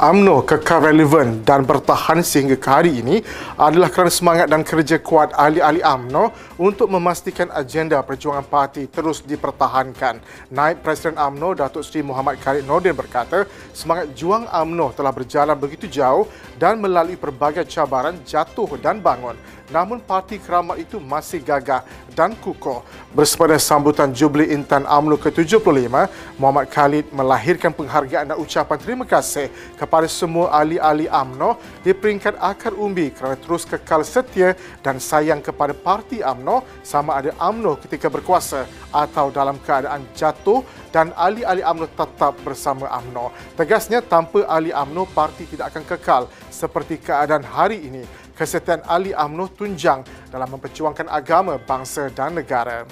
UMNO kekal relevan dan bertahan sehingga ke hari ini adalah kerana semangat dan kerja kuat ahli-ahli UMNO untuk memastikan agenda perjuangan parti terus dipertahankan. Naib Presiden UMNO Datuk Seri Muhammad Khalid Nordin berkata, semangat juang UMNO telah berjalan begitu jauh dan melalui pelbagai cabaran jatuh dan bangun namun parti keramat itu masih gagah dan kukuh. Bersempena sambutan Jubli Intan UMNO ke-75, Muhammad Khalid melahirkan penghargaan dan ucapan terima kasih kepada semua ahli-ahli UMNO di peringkat akar umbi kerana terus kekal setia dan sayang kepada parti UMNO sama ada UMNO ketika berkuasa atau dalam keadaan jatuh dan ahli-ahli UMNO tetap bersama UMNO. Tegasnya, tanpa ahli UMNO, parti tidak akan kekal seperti keadaan hari ini kesetiaan Ali UMNO tunjang dalam memperjuangkan agama, bangsa dan negara.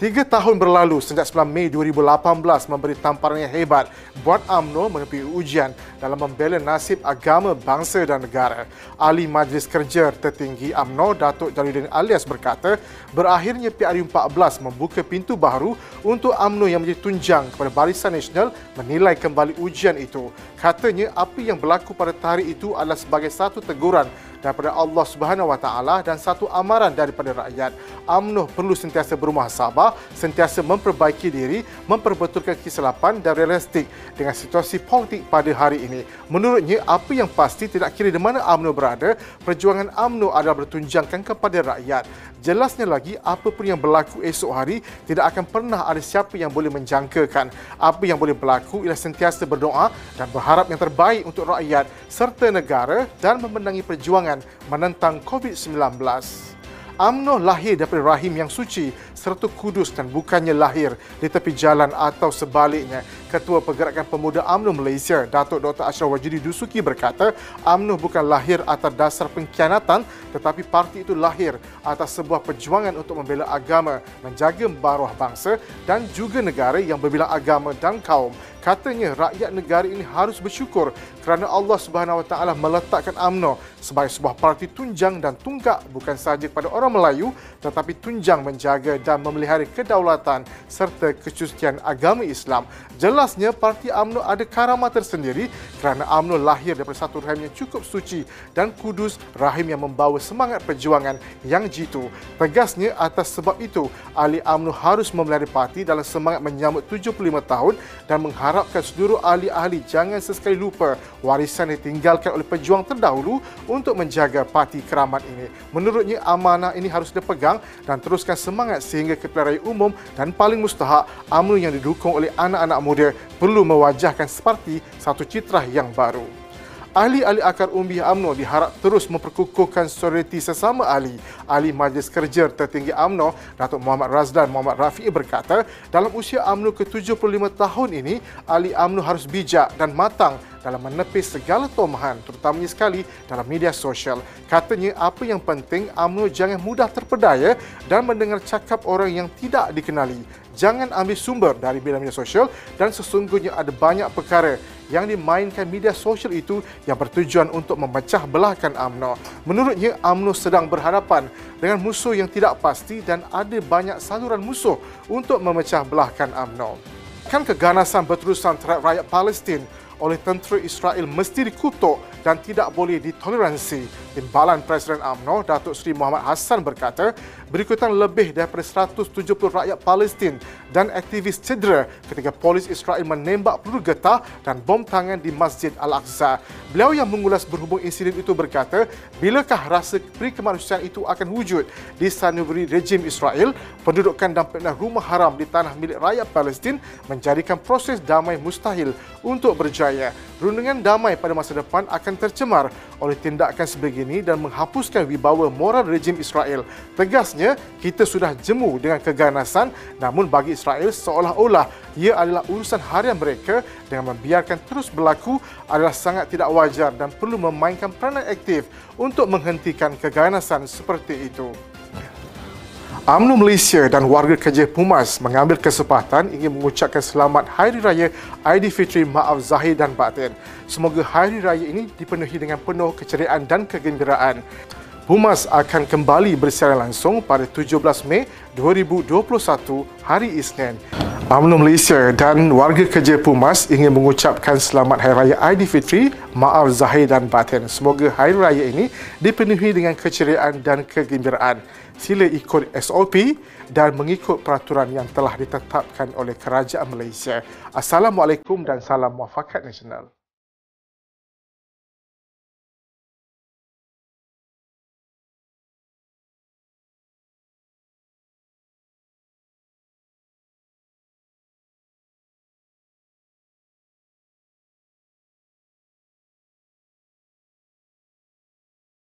Tiga tahun berlalu sejak 9 Mei 2018 memberi tamparan yang hebat buat UMNO menepi ujian dalam membela nasib agama, bangsa dan negara. Ahli Majlis Kerja Tertinggi UMNO, Datuk Jaludin Alias berkata, berakhirnya PRU14 membuka pintu baru untuk UMNO yang menjadi tunjang kepada Barisan Nasional menilai kembali ujian itu. Katanya, apa yang berlaku pada tarikh itu adalah sebagai satu teguran daripada Allah Subhanahu Wa Taala dan satu amaran daripada rakyat. UMNO perlu sentiasa bermuhasabah, sentiasa memperbaiki diri, memperbetulkan kesilapan dan realistik dengan situasi politik pada hari ini. Menurutnya, apa yang pasti tidak kira di mana UMNO berada, perjuangan UMNO adalah bertunjangkan kepada rakyat. Jelasnya lagi, apa pun yang berlaku esok hari, tidak akan pernah ada siapa yang boleh menjangkakan. Apa yang boleh berlaku ialah sentiasa berdoa dan berharap yang terbaik untuk rakyat serta negara dan memenangi perjuangan menentang COVID-19. UMNO lahir daripada rahim yang suci serta kudus dan bukannya lahir di tepi jalan atau sebaliknya. Ketua Pergerakan Pemuda UMNO Malaysia, Datuk Dr. Ashraf Wajidi Dusuki berkata, UMNO bukan lahir atas dasar pengkhianatan tetapi parti itu lahir atas sebuah perjuangan untuk membela agama, menjaga maruah bangsa dan juga negara yang berbilang agama dan kaum. Katanya rakyat negara ini harus bersyukur kerana Allah Subhanahu Wa Taala meletakkan UMNO sebagai sebuah parti tunjang dan tunggak bukan sahaja kepada orang Melayu tetapi tunjang menjaga dan memelihara kedaulatan serta kesucian agama Islam. Jelasnya parti UMNO ada karamat tersendiri kerana UMNO lahir daripada satu rahim yang cukup suci dan kudus, rahim yang membawa semangat perjuangan yang jitu. Tegasnya atas sebab itu ahli UMNO harus memelihara parti dalam semangat menyambut 75 tahun dan mengharapkan seluruh ahli-ahli jangan sesekali lupa warisan yang ditinggalkan oleh pejuang terdahulu untuk menjaga parti keramat ini. Menurutnya, amanah ini harus dipegang dan teruskan semangat sehingga ke umum dan paling mustahak UMNO yang didukung oleh anak-anak muda perlu mewajahkan seperti satu citra yang baru. Ahli-ahli akar umbi AMNO diharap terus memperkukuhkan solidariti sesama ahli. Ahli Majlis Kerja Tertinggi AMNO, Datuk Muhammad Razdan Muhammad Rafi'i berkata, dalam usia AMNO ke-75 tahun ini, ahli AMNO harus bijak dan matang dalam menepis segala tomahan, terutamanya sekali dalam media sosial. Katanya, apa yang penting, AMNO jangan mudah terpedaya dan mendengar cakap orang yang tidak dikenali. Jangan ambil sumber dari media sosial dan sesungguhnya ada banyak perkara yang dimainkan media sosial itu yang bertujuan untuk memecah belahkan AMNO. Menurutnya, AMNO sedang berhadapan dengan musuh yang tidak pasti dan ada banyak saluran musuh untuk memecah belahkan AMNO. Kan keganasan berterusan terhadap rakyat Palestin oleh tentera Israel mesti dikutuk dan tidak boleh ditoleransi. Timbalan Presiden AMNO, Datuk Seri Muhammad Hassan berkata, berikutan lebih daripada 170 rakyat Palestin dan aktivis cedera ketika polis Israel menembak peluru getah dan bom tangan di Masjid Al-Aqsa. Beliau yang mengulas berhubung insiden itu berkata, bilakah rasa peri kemanusiaan itu akan wujud di sanubari rejim Israel, pendudukan dan pendah rumah haram di tanah milik rakyat Palestin menjadikan proses damai mustahil untuk berjaya. Rundingan damai pada masa depan akan tercemar oleh tindakan sebegini dan menghapuskan wibawa moral rejim Israel. Tegasnya, kita sudah jemu dengan keganasan namun bagi Israel seolah-olah ia adalah urusan harian mereka dengan membiarkan terus berlaku adalah sangat tidak wajar dan perlu memainkan peranan aktif untuk menghentikan keganasan seperti itu. UMNO Malaysia dan warga kerja Pumas mengambil kesempatan ingin mengucapkan selamat Hari Raya Aidilfitri Maaf Zahir dan Batin. Semoga Hari Raya ini dipenuhi dengan penuh keceriaan dan kegembiraan. Pumas akan kembali bersiaran langsung pada 17 Mei 2021 hari Isnin. UMNO Malaysia dan warga kerja Pumas ingin mengucapkan selamat Hari Raya Aidilfitri Maaf Zahir dan Batin. Semoga Hari Raya ini dipenuhi dengan keceriaan dan kegembiraan sila ikut SOP dan mengikut peraturan yang telah ditetapkan oleh Kerajaan Malaysia. Assalamualaikum dan salam muafakat nasional.